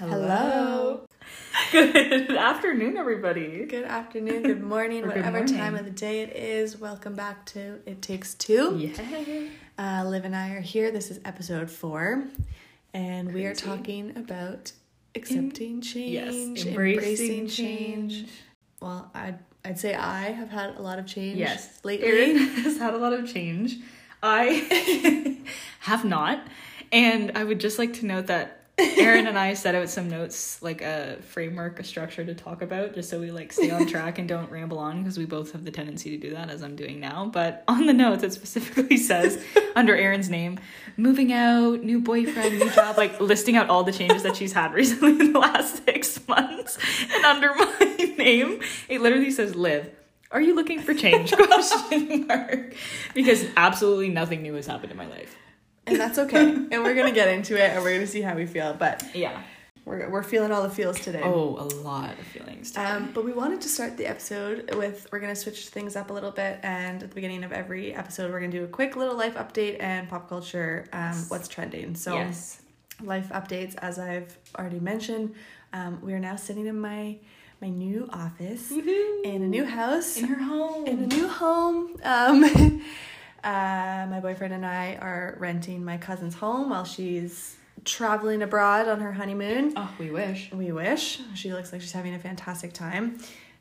Hello. Good afternoon, everybody. Good afternoon, good morning, good whatever morning. time of the day it is. Welcome back to It Takes Two. Yeah. Uh, Liv and I are here. This is episode four, and we are talking about accepting change, Yes. embracing, change. Well, I'd, I'd say I have had a lot of change Yes. lately. Erin has had a lot of change. I have not. And I would just like to note that Erin and I set out some notes, like a framework, a structure to talk about, just so we like stay on track and don't ramble on because we both have the tendency to do that as I'm doing now. But on the notes, it specifically says under Erin's name, moving out, new boyfriend, new job, like listing out all the changes that she's had recently in the last six months. And under my name, it literally says Liv. Are you looking for change? Question mark. Because absolutely nothing new has happened in my life. And that's okay. and we're gonna get into it, and we're gonna see how we feel. But Yeah. we're we're feeling all the feels today. Oh, a lot of feelings. today. Um, but we wanted to start the episode with we're gonna switch things up a little bit, and at the beginning of every episode, we're gonna do a quick little life update and pop culture, um, what's trending. So yes. life updates, as I've already mentioned, um, we are now sitting in my my new office in a new house In her home. in a new home. Um, uh, my boyfriend and I are renting my cousin's home while she's traveling abroad on her honeymoon. oh, we wish. We wish. She looks like she's having a fantastic time.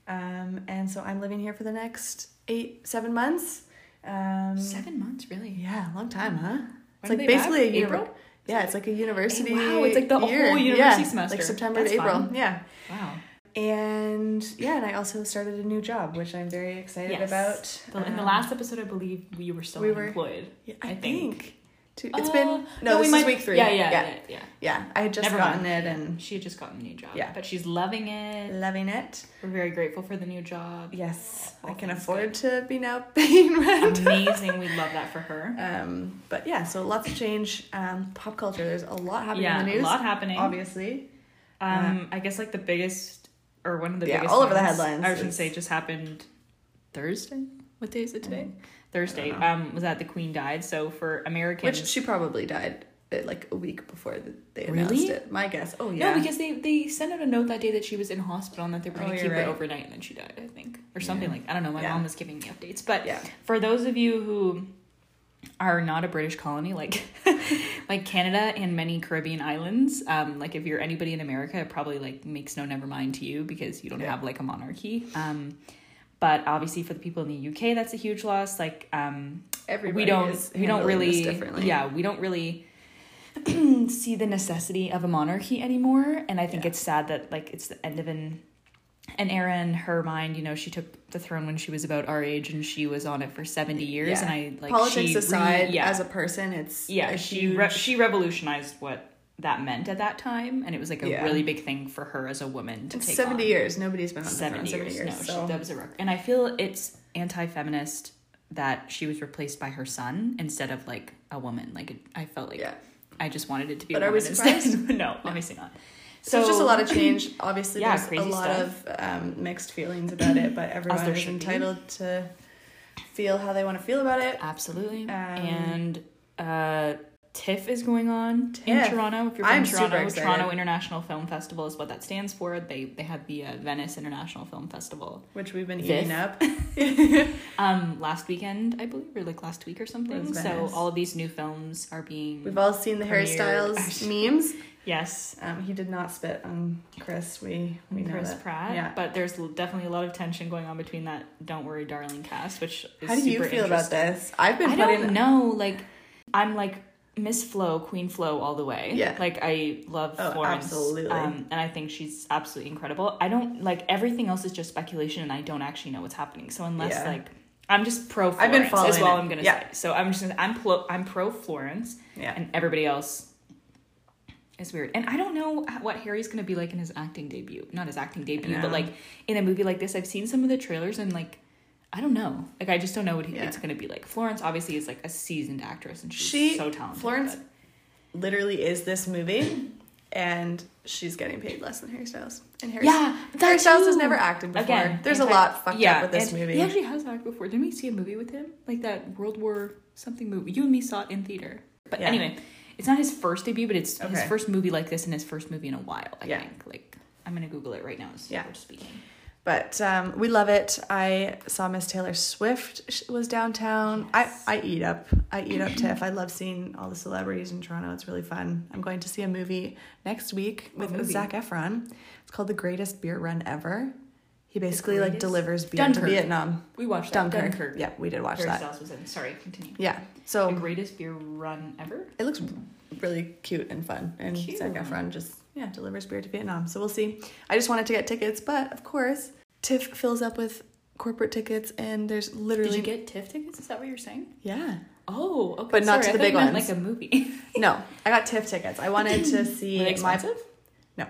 Um, and so I'm living here for the next eight, seven months. Um, Seven months, really? Yeah, long time, huh? When it's like basically back? a uni- April? Yeah, it's like a university. wow, it's like the whole university Yeah, semester. Like September That's to April. fun. Yeah. Wow. And yeah, and I also started a new job, which I'm very excited Yes. about. In the Um, last episode, I believe we were still we were- unemployed. yeah, I, I think. think. Two, it's Uh, been no, we this might- is week three. Yeah, yeah, yeah, yeah. yeah. yeah. I had just Never gotten mind. it and she had just gotten a new job. Yeah. But she's loving it. loving it. We're very grateful for the new job. Yes, All I can afford to be now paying rent. Amazing. we love that for her. Um, but yeah, so lots of change. Um, pop culture. There's a lot happening yeah, in the news. a lot happening. Obviously. Um, I guess like the biggest or one of the Yeah, biggest all over the headlines I was is- say just happened Thursday. What day is it today? Thursday. don't know. Um, was that the Queen died? So for Americans, Which she probably died uh, like a week before the, they Really? announced it. My guess. Oh yeah. no, because they they sent out a note that day that she was in hospital and that they were Oh, gonna you're keep right. her overnight and then she died. I think or something Yeah. like I don't know. My Yeah. mom was giving me updates, but yeah. for those of you who are not a British colony like like Canada and many Caribbean islands, um, like if you're anybody in America, it probably like makes no never mind to you because you don't Yeah. have like a monarchy. Um, but obviously for the people in the UK, that's a huge loss. Like um, Everybody we don't we don't really yeah we don't really see the necessity of a monarchy anymore and i think Yeah. it's sad that like it's the end of an an era in her mind you know she took the throne when she was about our age and she was on it for 70 years Yeah. and i like Politics she re- aside, yeah as a person, it's yeah a she huge. re- she revolutionized what that meant at that time and it was like a Yeah. really big thing for her as a woman to it's take seventy on. years. Nobody's been on the 70 throne years. seventy years. No, so she, that was a record. And I feel it's anti-feminist that she was replaced by her son instead of like a woman. Like it, I felt like yeah. I just wanted it to be. But a are we woman surprised? no, obviously not. So, it's just a lot of change. Obviously, Yeah, there's a lot stuff. of um, mixed feelings about it, but everyone is should be. entitled to feel how they want to feel about it. Absolutely. Um, and uh, TIFF is going on in Toronto. If you're from I'm super Toronto, excited. Toronto International Film Festival is what that stands for. They they had the uh, Venice International Film Festival Which we've been eating up. um last weekend, I believe, or like last week or something. So all of these new films are being We've all seen the Harry Premiere. Styles memes. Yes Um, he did not spit on Chris. We we know Chris that. Pratt. Yeah. But there's definitely a lot of tension going on between that "Don't Worry, Darling" cast, which is How do you feel about this? I've been I putting. don't know. Like, I'm like Miss Flo, Queen Flo, all the way. Yeah. Like I love Oh, Florence. absolutely. Um, and I think she's absolutely incredible. I don't like everything else is just speculation, and I don't actually know what's happening. So unless Yeah. like. I'm just pro Florence I've been following all it. I'm gonna Yeah. say. So I'm just I'm pro I'm pro Florence Yeah. and everybody else is weird. And I don't know what Harry's gonna be like in his acting debut. Not his acting debut, but like in a movie like this. I've seen some of the trailers and like I don't know. Like I just don't know what he, Yeah. it's gonna be like. Florence obviously is like a seasoned actress and she's She- so talented. Florence but- literally is this movie, and she's getting paid less than Harry Styles. And Harry, Yeah, Harry Styles has never acted before. Again, There's a lot fucked yeah, up with this movie. He actually has acted before. Didn't we see a movie with him? Like that World War something movie. You and me saw it in theater. But Yeah. anyway, It's not his first debut, but it's his first movie like this and his first movie in a while. I Yeah. think. Like I'm gonna Google it right now as Yeah. we're speaking. But um, we love it. I saw Miss Taylor Swift was downtown. Yes. I, I eat up. I eat up TIFF. I love seeing all the celebrities in Toronto. It's really fun. I'm going to see a movie next week What with movie? Zac Efron. It's called The Greatest Beer Run Ever. He basically like delivers beer Dunkirk. to Vietnam. We watched that. Dunkirk. Dunkirk. Yeah, we did watch Harry that. Styles was in. Sorry, continue. Yeah. The So greatest beer run ever. it looks really cute and fun. And Cute. Zac Efron just yeah delivers beer to Vietnam. So we'll see. I just wanted to get tickets, but of course, TIFF fills up with corporate tickets, and there's literally Did you get TIFF tickets? Is that what you're saying? yeah. Oh, okay. But not Sorry, to the big ones. Like a movie. No, I got TIFF tickets. I wanted to see my expensive? No.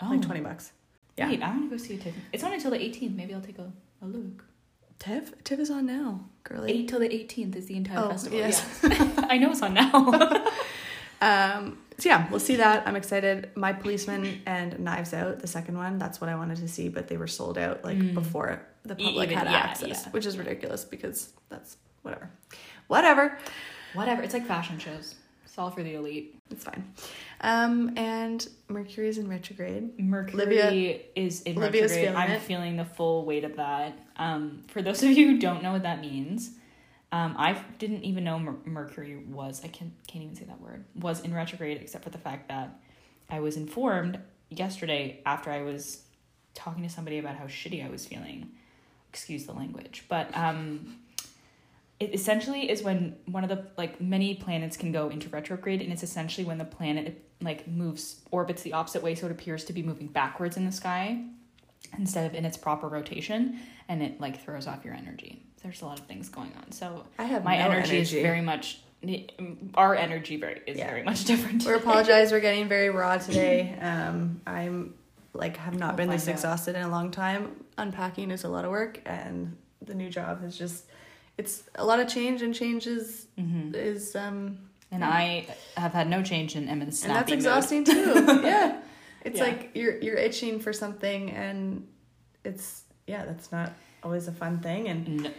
Oh. like twenty bucks. Yeah, Wait, I want to go see a TIFF. It's not until the 18th. Maybe I'll take a, a look. TIFF TIFF is on now, girly. Eight till the 18th is the entire Oh, festival. yes. Yeah. I know it's on now. Um, so yeah, we'll see that. I'm excited. My Policeman and Knives Out, the second one. That's what I wanted to see, but they were sold out like Mm. before the public Even- had yeah, access, yeah. which is ridiculous because that's whatever, whatever. Whatever. It's like fashion shows. It's all for the elite. It's fine. Um, and Mercury is in retrograde. Mercury Olivia- is in Olivia's retrograde. feeling I'm it. feeling the full weight of that. Um, for those of you who don't know what that means, um, I didn't even know Mer- Mercury was. I can't can't even say that word. Was in retrograde, except for the fact that I was informed yesterday after I was talking to somebody about how shitty I was feeling. Excuse the language, but um, it essentially is when one of the like many planets can go into retrograde, and it's essentially when the planet like moves orbits the opposite way, so it appears to be moving backwards in the sky instead of in its proper rotation, and it like throws off your energy. There's a lot of things going on, so I have my no energy, is very much our energy very is Yeah. very much different. We apologize. We're getting very raw today. Um, I'm like have not We'll been this out. exhausted in a long time. Unpacking is a lot of work, and the new job is just it's a lot of change, and change is hmm is um And I have had no change and am in and that's exhausting too. yeah, it's Yeah. like you're you're itching for something, and it's yeah, that's not always a fun thing. And No.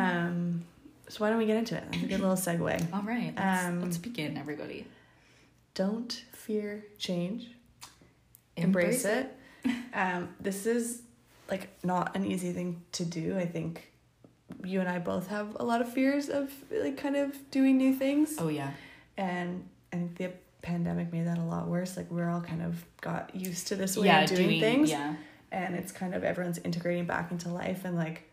um, so why don't we get into it? That's a good little segue. All right, let's, um, let's begin, everybody. Don't fear change. embrace, it. um, this is like not an easy thing to do. I think you and I both have a lot of fears of like kind of doing new things, Oh yeah. and I think the pandemic made that a lot worse. Like we're all kind of got used to this way yeah, of doing, things, Yeah. and it's kind of everyone's integrating back into life, and like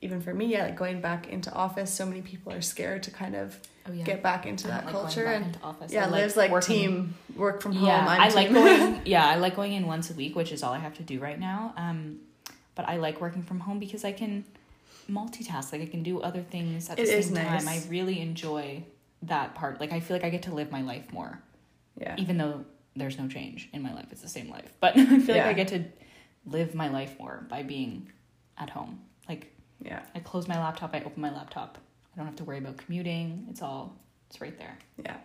even for me, yeah, like going back into office, so many people are scared to kind of Oh yeah. get back into that like culture and. office. Yeah, I Liv's like working- team work from home. Yeah, I'm I like going. Yeah, I like going in once a week, which is all I have to do right now. Um, but I like working from home because I can multitask. Like I can do other things at the It same is time. I really enjoy that part. Like I feel like I get to live my life more, yeah. even though there's no change in my life. It's the same life, but I feel Yeah. like I get to live my life more by being at home. Like Yeah. I close my laptop, I open my laptop. I don't have to worry about commuting. It's all it's right there. Yeah.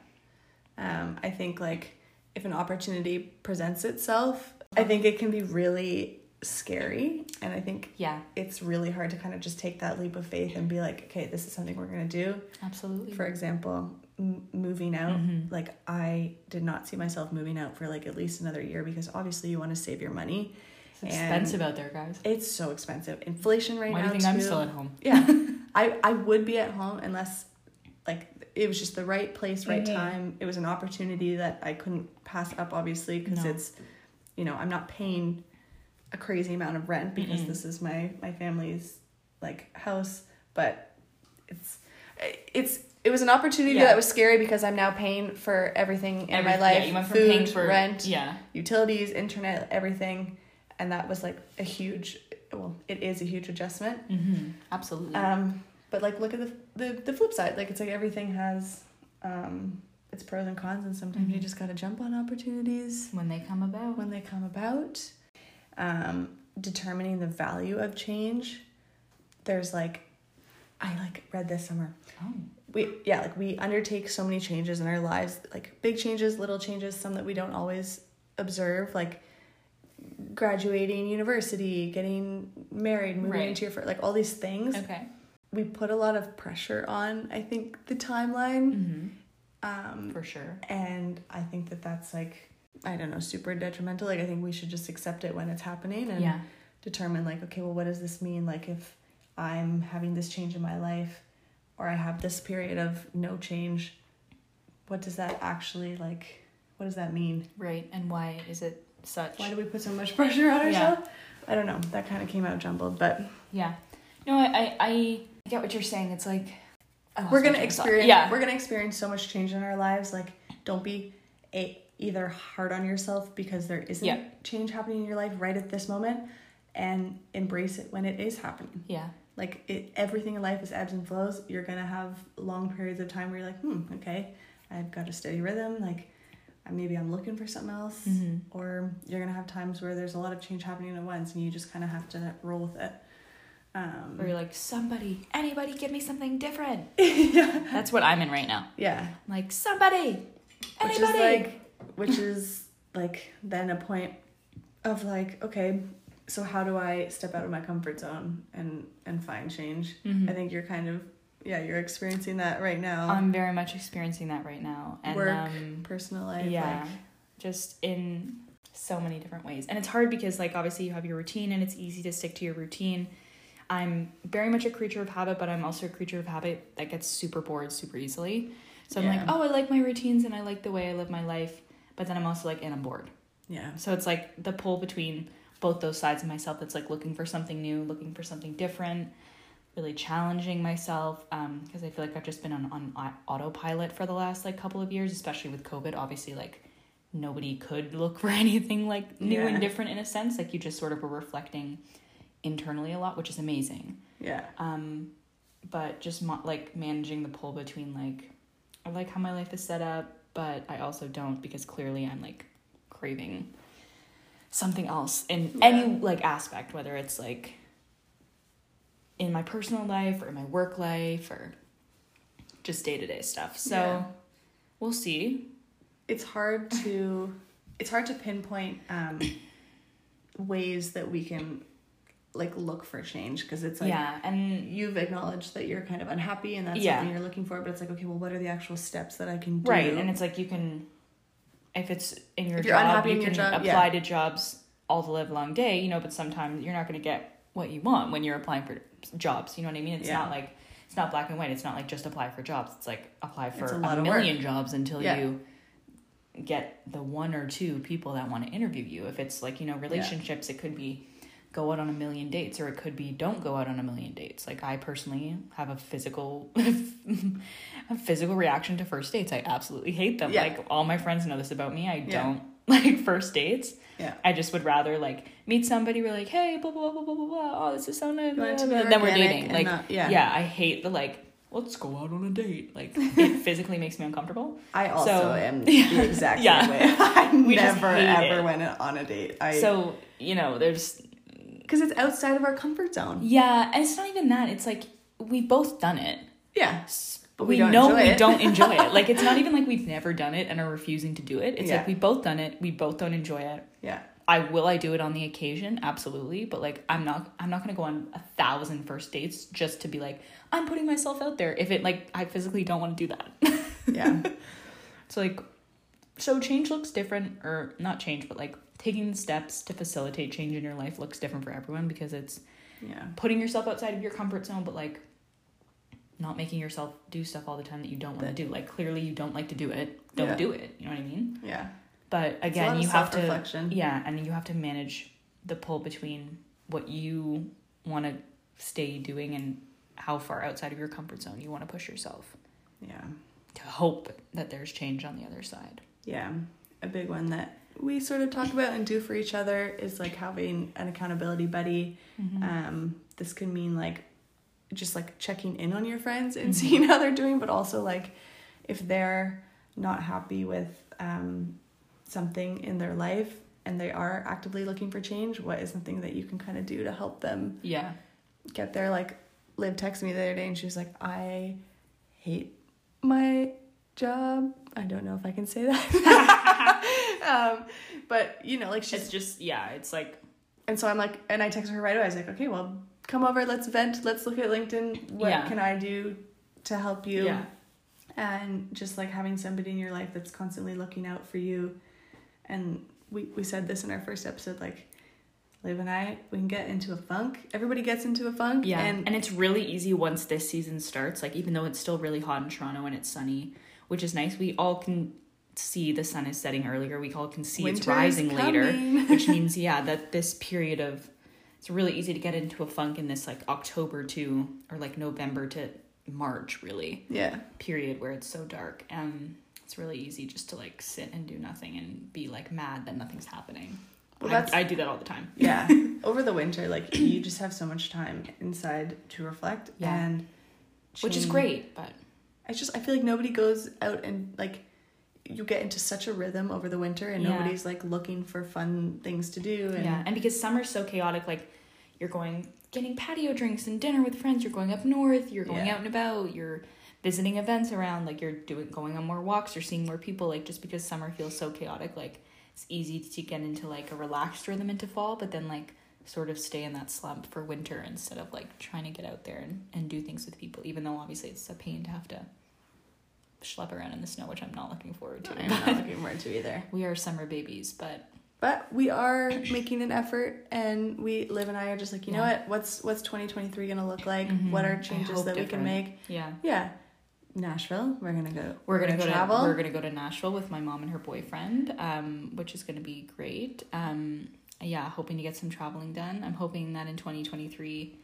Um, I think like if an opportunity presents itself, I think it can be really scary. And I think Yeah, it's really hard to kind of just take that leap of faith and be like, okay, this is something we're going to do. absolutely. For example, m- moving out. Mhm. Like, I did not see myself moving out for like at least another year because obviously you want to save your money. It's expensive out there, guys. It's so expensive. Inflation right Why now. do you think I'm still at home? Yeah. I, I would be at home unless like it was just the right place, right Mhm. time. It was an opportunity that I couldn't pass up obviously because No. it's you know, I'm not paying a crazy amount of rent because Mm-mm. this is my my family's like house, but it's it's it was an opportunity Yeah. that was scary because I'm now paying for everything in Every- my life. Yeah, you went from food, paying for rent, Yeah. utilities, internet, everything. And that was like a huge well, it is a huge adjustment. Mm-hmm. Absolutely. Um, but like look at the, the the flip side. Like it's like everything has um its pros and cons and sometimes you Mhm. just gotta jump on opportunities when they come about. when they come about. Um, determining the value of change. There's like I like read this summer. Oh. We yeah, like we undertake so many changes in our lives, like big changes, little changes, some that we don't always observe, like graduating university, getting married, moving Right. into your first, like all these things Okay. we put a lot of pressure on i think the timeline Mm-hmm. Um, For sure. and I think that that's like, I don't know, super detrimental. Like, I think we should just accept it when it's happening and Yeah. determine, like, okay, well, what does this mean? Like, if I'm having this change in my life or I have this period of no change, what does that actually, like, what does that mean? Right. And why is it such? Why do we put so much pressure on Yeah. ourselves? I don't know. That kind of came out jumbled, but Yeah. No, I, I, I get what you're saying. It's like we're gonna train of thought. experience. Yeah. we're gonna experience so much change in our lives. Like, don't be a either hard on yourself because there isn't Yeah. change happening in your life right at this moment, and embrace it when it is happening. yeah. Like it, everything in life is ebbs and flows. You're gonna have long periods of time where you're like, hmm, okay, I've got a steady rhythm. Like, maybe I'm looking for something else, Mhm. or you're gonna have times where there's a lot of change happening at once, and you just kind of have to roll with it. Um, Where you're like, somebody, anybody, give me something different. yeah, That's what I'm in right now. yeah. I'm like somebody, which is anybody. like which is like then a point of like okay so how do i step out of my comfort zone and and find change Mhm. i think you're kind of yeah you're experiencing that right now I'm very much experiencing that right now, and work um, personal life yeah, like just in so many different ways. And it's hard because like obviously you have your routine, and it's easy to stick to your routine. I'm very much a creature of habit, but I'm also a creature of habit that gets super bored super easily. So I'm like, oh, I like my routines and I like the way I live my life, but then I'm also like, and I'm bored. yeah So it's like the pull between both those sides of myself that's like looking for something new, looking for something different, really challenging myself. Because I feel like I've just been on, on autopilot for the last like couple of years, especially with COVID. Obviously, like nobody could look for anything like new Yeah. and different in a sense. Like you just sort of were reflecting internally a lot, which is amazing. yeah Um, but just mo- like managing the pull between like I like how my life is set up, but I also don't because clearly I'm like craving something else in Yeah. any like aspect, whether it's like in my personal life or in my work life or just day to day stuff. So Yeah. we'll see. it's hard to it's hard to pinpoint um ways that we can like look for change because it's like yeah, and you've acknowledged that you're kind of unhappy and that's Yeah. something you're looking for but it's like okay well what are the actual steps that i can do right, and it's like you can if it's in your If job, you can job, apply yeah. to jobs all the live long day, you know, but sometimes you're not going to get what you want when you're applying for jobs, you know what I mean? It's Yeah. not like it's not black and white. It's not like just apply for jobs. It's like apply for a a, million jobs until you get the one or two people that want to interview you. If it's like, you know, relationships, it could be go out on a million dates or it could be don't go out on a million dates. Like I personally have a physical a physical reaction to first dates. I absolutely hate them. Yeah. Like all my friends know this about me. I Yeah. don't like first dates. yeah I just would rather like meet somebody. We're like, hey, blah blah blah blah blah blah. Oh, this is so nice. You want it to blah, blah, then we're dating. Like, not- yeah. yeah, I hate the like. Let's go out on a date. Like it physically makes me uncomfortable. i also So- am the exact Yeah. same way i We never ever it. went on a date i So you know, there's because it's outside of our comfort zone yeah, and it's not even that. It's like we've both done it. yeah But we we, don't know we it. don't enjoy it. Like it's not even like we've never done it and are refusing to do it. It's Yeah. like we both done it. We both don't enjoy it. yeah I will I do it on the occasion, absolutely, but like I'm not I'm not gonna go on a thousand first dates just to be like, I'm putting myself out there. If it like I physically don't want to do that. yeah so like so change looks different or not change, but like taking the steps to facilitate change in your life looks different for everyone because it's yeah putting yourself outside of your comfort zone, but like not making yourself do stuff all the time that you don't want to do. Like clearly you don't like to do it. Don't Yeah. do it. You know what I mean? yeah But It's a lot again, you have to yeah, and you have to manage the pull between what you want to stay doing and how far outside of your comfort zone you want to push yourself yeah to hope that there's change on the other side. yeah a big one that we sort of talk about and do for each other is like having an accountability buddy um this can mean like just like checking in on your friends and Mhm. seeing how they're doing but also like if they're not happy with um something in their life and they are actively looking for change what is something that you can kind of do to help them Yeah. get there like liv texted me the other day and she was like i hate my job i don't know if i can say that um but you know like she's It's just yeah, it's like and so I'm like, and I texted her right away. I was like, okay, well, come over, let's vent, let's look at LinkedIn. What Yeah. can I do to help you? yeah. and just like having somebody in your life that's constantly looking out for you and we, we said this in our first episode like Liv and I, we can get into a funk. Everybody gets into a funk. Yeah. And, and it's really easy once this season starts. Like, even though it's still really hot in Toronto and it's sunny, which is nice, we all can see the sun is setting earlier. We all can see Winter's it's rising later, which means, yeah, that this period of it's really easy to get into a funk in this like October to or like November to March, really. Yeah. Period where it's so dark. Um, it's really easy just to like sit and do nothing and be like mad that nothing's happening. Well, that's, I, I do that all the time. Yeah. Over the winter, like you just have so much time inside to reflect yeah. and change. which is great, but I just I feel like nobody goes out and like you get into such a rhythm over the winter and yeah. nobody's like looking for fun things to do and yeah and because summer's so chaotic like you're going getting patio drinks and dinner with friends you're going up north you're going yeah. out and about you're visiting events around like you're doing going on more walks you're seeing more people like just because summer feels so chaotic like it's easy to get into like a relaxed rhythm into fall, but then like sort of stay in that slump for winter instead of like trying to get out there and, and do things with people, even though obviously it's a pain to have to schlep around in the snow, which I'm not looking forward to. I'm not looking forward to either. We are summer babies, but but we are making an effort and we Liv and I are just like, you yeah. know what? What's what's 2023 going to look like? Mm-hmm. What are changes that different. we can make? Yeah. Yeah. Nashville. We're gonna go. We're gonna, go travel. To, we're gonna go to Nashville with my mom and her boyfriend, um, which is gonna be great. Um, yeah, hoping to get some traveling done. I'm hoping that in 2023,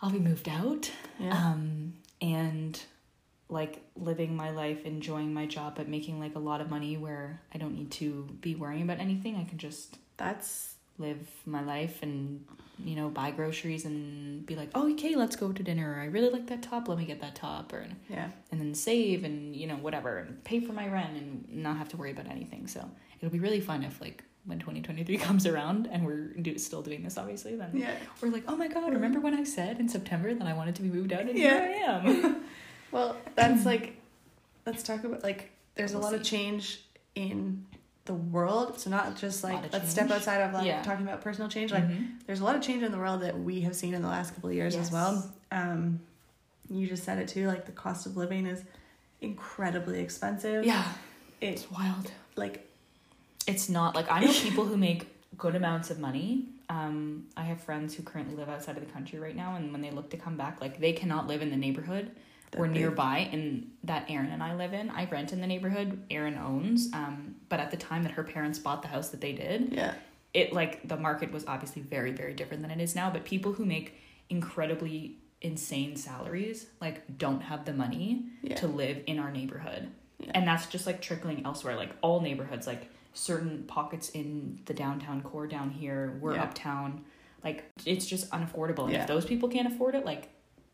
I'll be moved out. Yeah. Um, and like living my life, enjoying my job, but making like a lot of money where I don't need to be worrying about anything. I can just. That's live my life and you know buy groceries and be like oh okay let's go to dinner i really like that top let me get that top or yeah and then save and you know whatever and pay for my rent and not have to worry about anything so it'll be really fun if like when 2023 comes around and we're do, still doing this obviously then yeah. we're like oh my god remember when i said in september that i wanted to be moved out and yeah. here i am well that's like let's talk about like there's we'll a lot see. of change in the world. So not just like let's step outside of like yeah. talking about personal change. Like mm-hmm. there's a lot of change in the world that we have seen in the last couple of years yes. as well. Um, you just said it too. Like the cost of living is incredibly expensive. Yeah, it's wild. Like it's not like I know people who make good amounts of money. Um, I have friends who currently live outside of the country right now, and when they look to come back, like they cannot live in the neighborhood or nearby in that Erin and I live in. I rent in the neighborhood Erin owns. Um, but at the time that her parents bought the house that they did, yeah, it like the market was obviously very very different than it is now. But people who make incredibly insane salaries like don't have the money yeah. to live in our neighborhood, yeah. and that's just like trickling elsewhere. Like all neighborhoods, like certain pockets in the downtown core down here, we're yeah. uptown. Like it's just unaffordable. And if those people can't afford it, like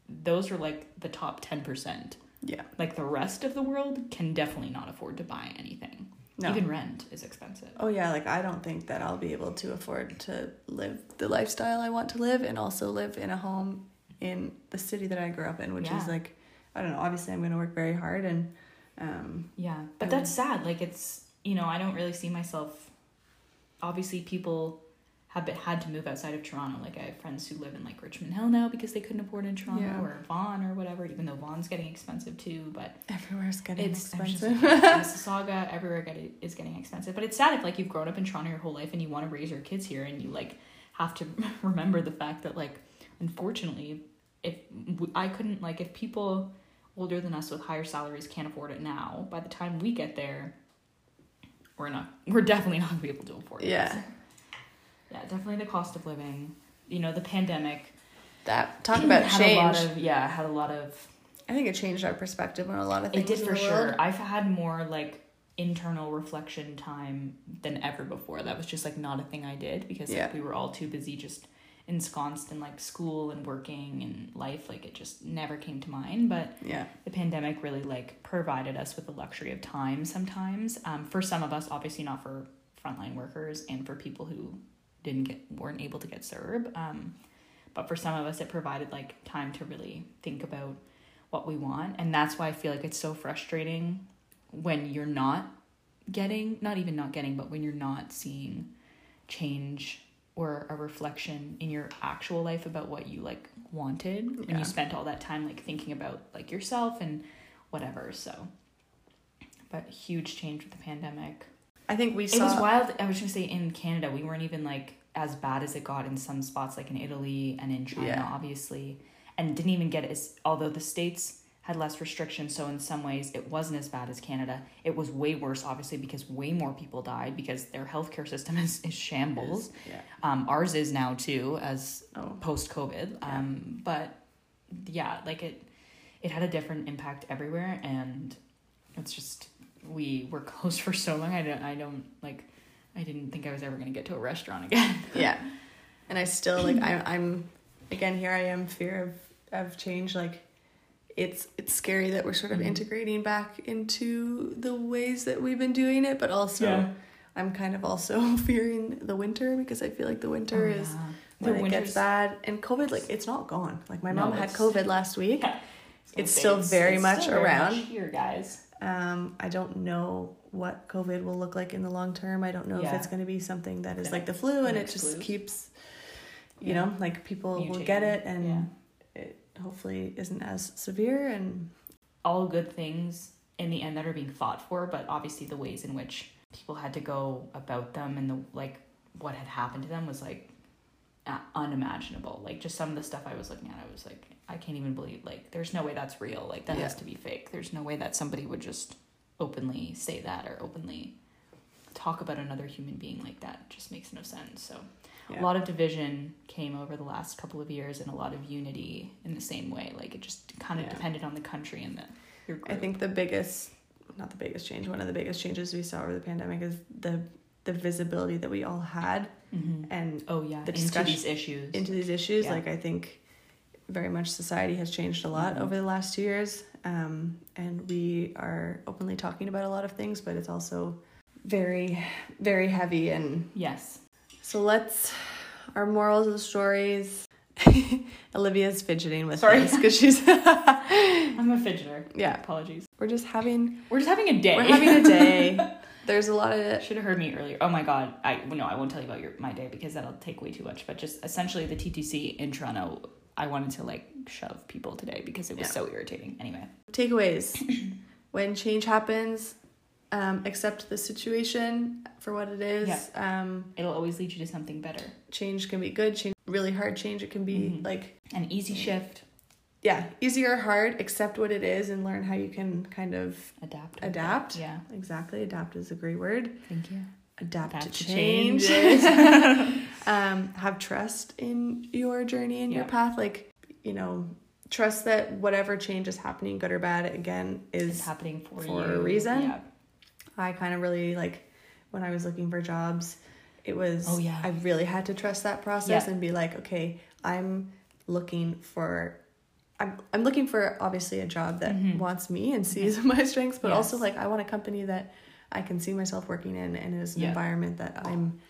those are like the top 10%. Yeah. Like the rest of the world can definitely not afford to buy anything. No. Even rent is expensive. Oh yeah, like I don't think that I'll be able to afford to live the lifestyle I want to live and also live in a home in the city that I grew up in, which yeah. is like I don't know, obviously I'm going to work very hard and um Yeah. But that's sad. Like it's, you know, I don't really see myself obviously people have had to move outside of Toronto. Like I have friends who live in like Richmond Hill now because they couldn't afford in Toronto yeah. or Vaughan or whatever. Even though Vaughan's getting expensive too, but everywhere's getting it's, expensive. Mississauga, everywhere get, is getting expensive. But it's sad if like you've grown up in Toronto your whole life and you want to raise your kids here and you like have to remember the fact that like unfortunately if I couldn't like if people older than us with higher salaries can't afford it now, by the time we get there, we're not we're definitely not gonna be able to afford it. Yeah. Yeah, definitely the cost of living. You know, the pandemic. That talk about had change. A lot of, yeah, had a lot of. I think it changed our perspective on a lot of things. It did for sure. World. I've had more like internal reflection time than ever before. That was just like not a thing I did because yeah. like, we were all too busy just ensconced in like school and working and life like it just never came to mind but yeah the pandemic really like provided us with the luxury of time sometimes um, for some of us obviously not for frontline workers and for people who didn't get weren't able to get CERB. Um, but for some of us, it provided like time to really think about what we want, and that's why I feel like it's so frustrating when you're not getting, not even not getting, but when you're not seeing change or a reflection in your actual life about what you like wanted yeah. and you spent all that time like thinking about like yourself and whatever. So, but huge change with the pandemic. I think we saw. It was wild. I was gonna say in Canada, we weren't even like as bad as it got in some spots, like in Italy and in China, Yeah. obviously, and didn't even get as. Although the states had less restrictions, so in some ways it wasn't as bad as Canada. It was way worse, obviously, because way more people died because their healthcare system is, is shambles. Yeah. Um, ours is now too, as Oh. post COVID. Um, but yeah, like it, it had a different impact everywhere, and it's just we were closed for so long. I don't, I don't like, I didn't think I was ever gonna get to a restaurant again. yeah and i still like I, i'm again here i am fear of of change like it's it's scary that we're sort of Mhm. integrating back into the ways that we've been doing it but also Yeah. i'm kind of also fearing the winter because i feel like the winter Oh, is yeah. when The it gets bad and covid like it's not gone like my No, mom had covid last week I was gonna It's still very it's much still very around. much here, guys. Um i don't know what covid will look like in the long term i don't know if it's going to be something that is like the flu and it just flus. keeps you Yeah. know like people will get it and Yeah. it hopefully isn't as severe and all good things in the end that are being fought for, but obviously the ways in which people had to go about them and the like what had happened to them was like unimaginable. Like just some of the stuff I was looking at, I was like, I can't even believe like there's no way that's real. Like that has to be fake. There's no way that somebody would just openly say that or openly talk about another human being like that. It just makes no sense. So yeah. a lot of division came over the last couple of years and a lot of unity in the same way like it just kind of Yeah. depended on the country and the your group. i think the biggest not the biggest change one of the biggest changes we saw over the pandemic is the the visibility that we all had Mhm. and oh yeah the into these issues into these issues Yeah. like i think very much society has changed a lot Mhm. over the last two years um, and we are openly talking about a lot of things but it's also very very heavy and yes so let's our morals of the stories olivia's fidgeting with Sorry. because she's i'm a fidgeter yeah apologies we're just having we're just having a day we're having a day there's a lot of it. should have heard me earlier. Oh my god. I no i won't tell you about your my day because that'll take way too much. But just essentially the ttc in toronto i wanted to like shove people today because it was Yeah. so irritating. Anyway. Takeaways. When change happens um, accept the situation for what it is um, it'll always lead you to something better. change can be good change really hard change it can be Mhm. like an easy shift yeah easier or hard accept what it is and learn how you can kind of adapt. Adapt? yeah exactly adapt is a great word thank you adapt, Adapt to to change um, have trust in your journey and your path like you know trust that whatever change is happening good or bad again it's is happening for, for you a reason. yeah I kind of really like when I was looking for jobs, it was Oh, yeah. I really had to trust that process Yeah. and be like, okay, I'm looking for I'm I'm looking for obviously a job that Mhm. wants me and sees my strengths, but also like I want a company that I can see myself working in and is an Yeah. environment that I'm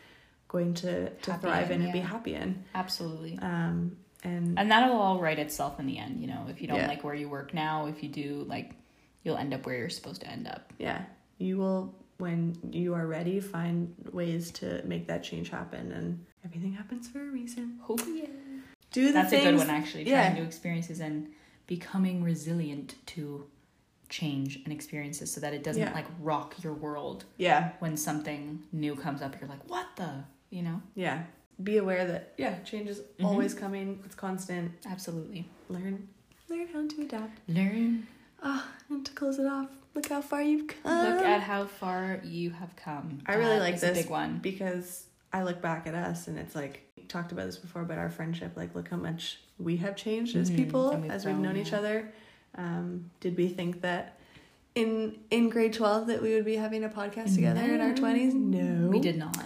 going to to Happy thrive in and be happy in. absolutely Um and, and that'll all right itself in the end you know if you don't Yeah. like where you work now if you do like you'll end up where you're supposed to end up yeah, you will when you are ready find ways to make that change happen and everything happens for a reason. oh yeah Do the that's things a good one actually yeah. trying new experiences and becoming resilient to change and experiences so that it doesn't Yeah. like rock your world Yeah, when something new comes up you're like what the you know yeah. Be aware that yeah, change is Mhm. always coming. It's constant. absolutely Learn, learn how to adapt. learn Ah, and to close it off, look how far you've come. look at how far you have come I really That like this a big one because I look back at us and it's like talked about this before, but our friendship, like look how much we have changed as Mhm, people we've as we've known each other. Um, did we think that in in grade twelve that we would be having a podcast together in our twenties? No, we did not.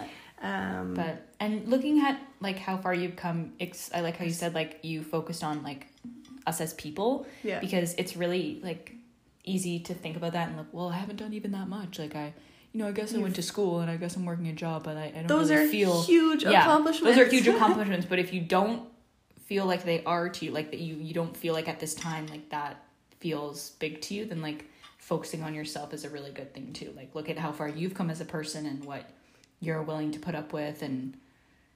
Um, but and looking at like how far you've come ex- i like how you said like you focused on like us as people. Yeah, because it's really like easy to think about that and like, well i haven't done even that much. Like i you know i guess i went to school and i guess i'm working a job but i, I don't those really are feel huge Yeah, accomplishments. those are huge accomplishments but if you don't feel like they are to you like that you you don't feel like at this time like that feels big to you then like focusing on yourself is a really good thing too like look at how far you've come as a person and what you're willing to put up with and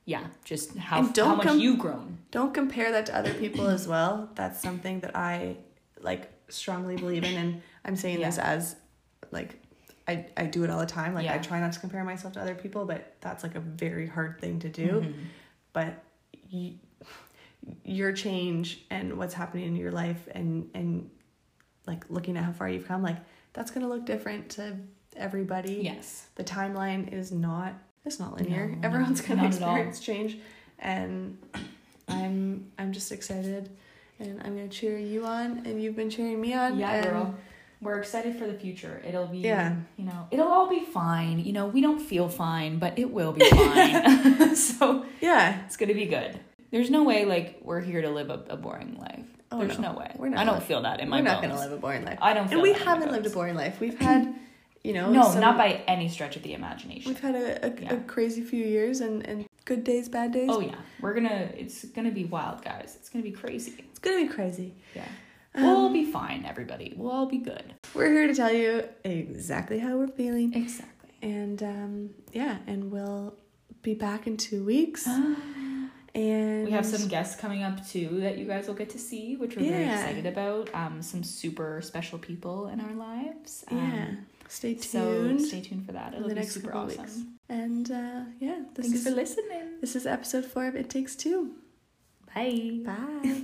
yeah just how, how much com- you've grown don't compare that to other people as well. That's something that I like strongly believe in, and I'm saying this as like I, I do it all the time. Like I try not to compare myself to other people, but that's like a very hard thing to do. Mhm. But you, your change and what's happening in your life and and like looking at how far you've come, like that's gonna look different to everybody. Yes. The timeline is not it's not linear. No, Everyone's gonna not at all. experience change. And I'm I'm just excited and I'm gonna cheer you on and you've been cheering me on. Yeah, and girl. We're excited for the future. It'll be, Yeah. you know, it'll all be fine. You know, we don't feel fine, but it will be fine. so Yeah. it's gonna be good. There's no way like we're here to live a, a boring life. Oh, There's no. no, way. We're not I don't feel that in my We're not gonna live a boring life. I don't feel And we that in my haven't lived a boring life. We've had, you know, No, some- not by any stretch of the imagination. We've had a, a, a crazy few years and, and good days, bad days. Oh yeah, we're gonna. It's gonna be wild, guys. It's gonna be crazy. It's gonna be crazy. Yeah, we'll all be fine, everybody. We'll all be good. We're here to tell you exactly how we're feeling. Exactly. And um, yeah, and we'll be back in two weeks. And We have some guests coming up too that you guys will get to see, which we're very excited about. Um, some super special people in our lives. Um, Yeah. Stay So tuned stay tuned for that. in It'll the be next super awesome. weeks. And uh, yeah, this Thanks is for listening. this is episode four of It Takes Two. Bye. Bye.